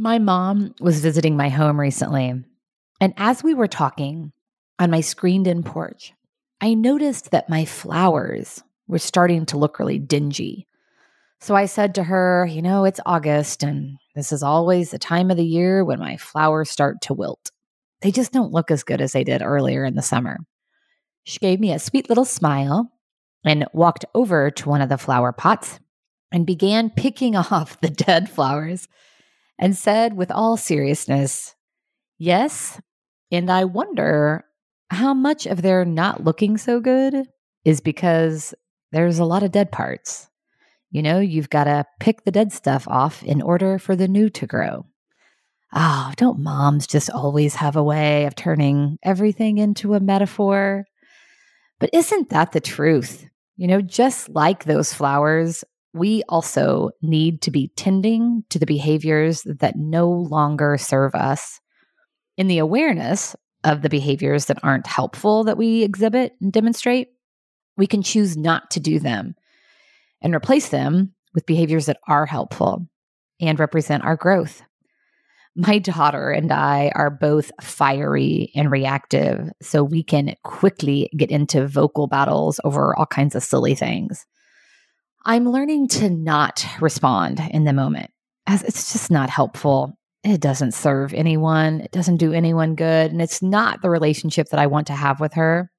My mom was visiting my home recently, and as we were talking on my screened in porch, I noticed that my flowers were starting to look really dingy. So I said to her, You know, it's August, and this is always the time of the year when my flowers start to wilt. They just don't look as good as they did earlier in the summer. She gave me a sweet little smile and walked over to one of the flower pots and began picking off the dead flowers and said with all seriousness, Yes, and I wonder how much of their not looking so good is because there's a lot of dead parts. You know, you've got to pick the dead stuff off in order for the new to grow. Oh, don't moms just always have a way of turning everything into a metaphor? But isn't that the truth? You know, just like those flowers, we also need to be tending to the behaviors that no longer serve us. In the awareness of the behaviors that aren't helpful that we exhibit and demonstrate, we can choose not to do them and replace them with behaviors that are helpful and represent our growth. My daughter and I are both fiery and reactive, so we can quickly get into vocal battles over all kinds of silly things. I'm learning to not respond in the moment as it's just not helpful. It doesn't serve anyone, it doesn't do anyone good, and it's not the relationship that I want to have with her.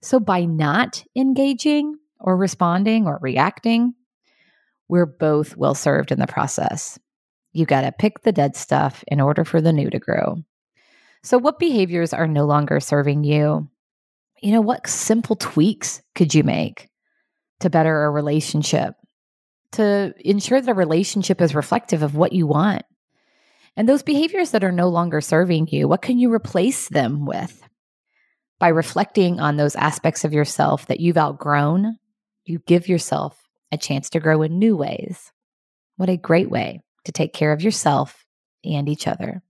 So, by not engaging or responding or reacting, we're both well served in the process. You got to pick the dead stuff in order for the new to grow. So, what behaviors are no longer serving you? You know, what simple tweaks could you make? To better a relationship, to ensure that a relationship is reflective of what you want. And those behaviors that are no longer serving you, what can you replace them with? By reflecting on those aspects of yourself that you've outgrown, you give yourself a chance to grow in new ways. What a great way to take care of yourself and each other.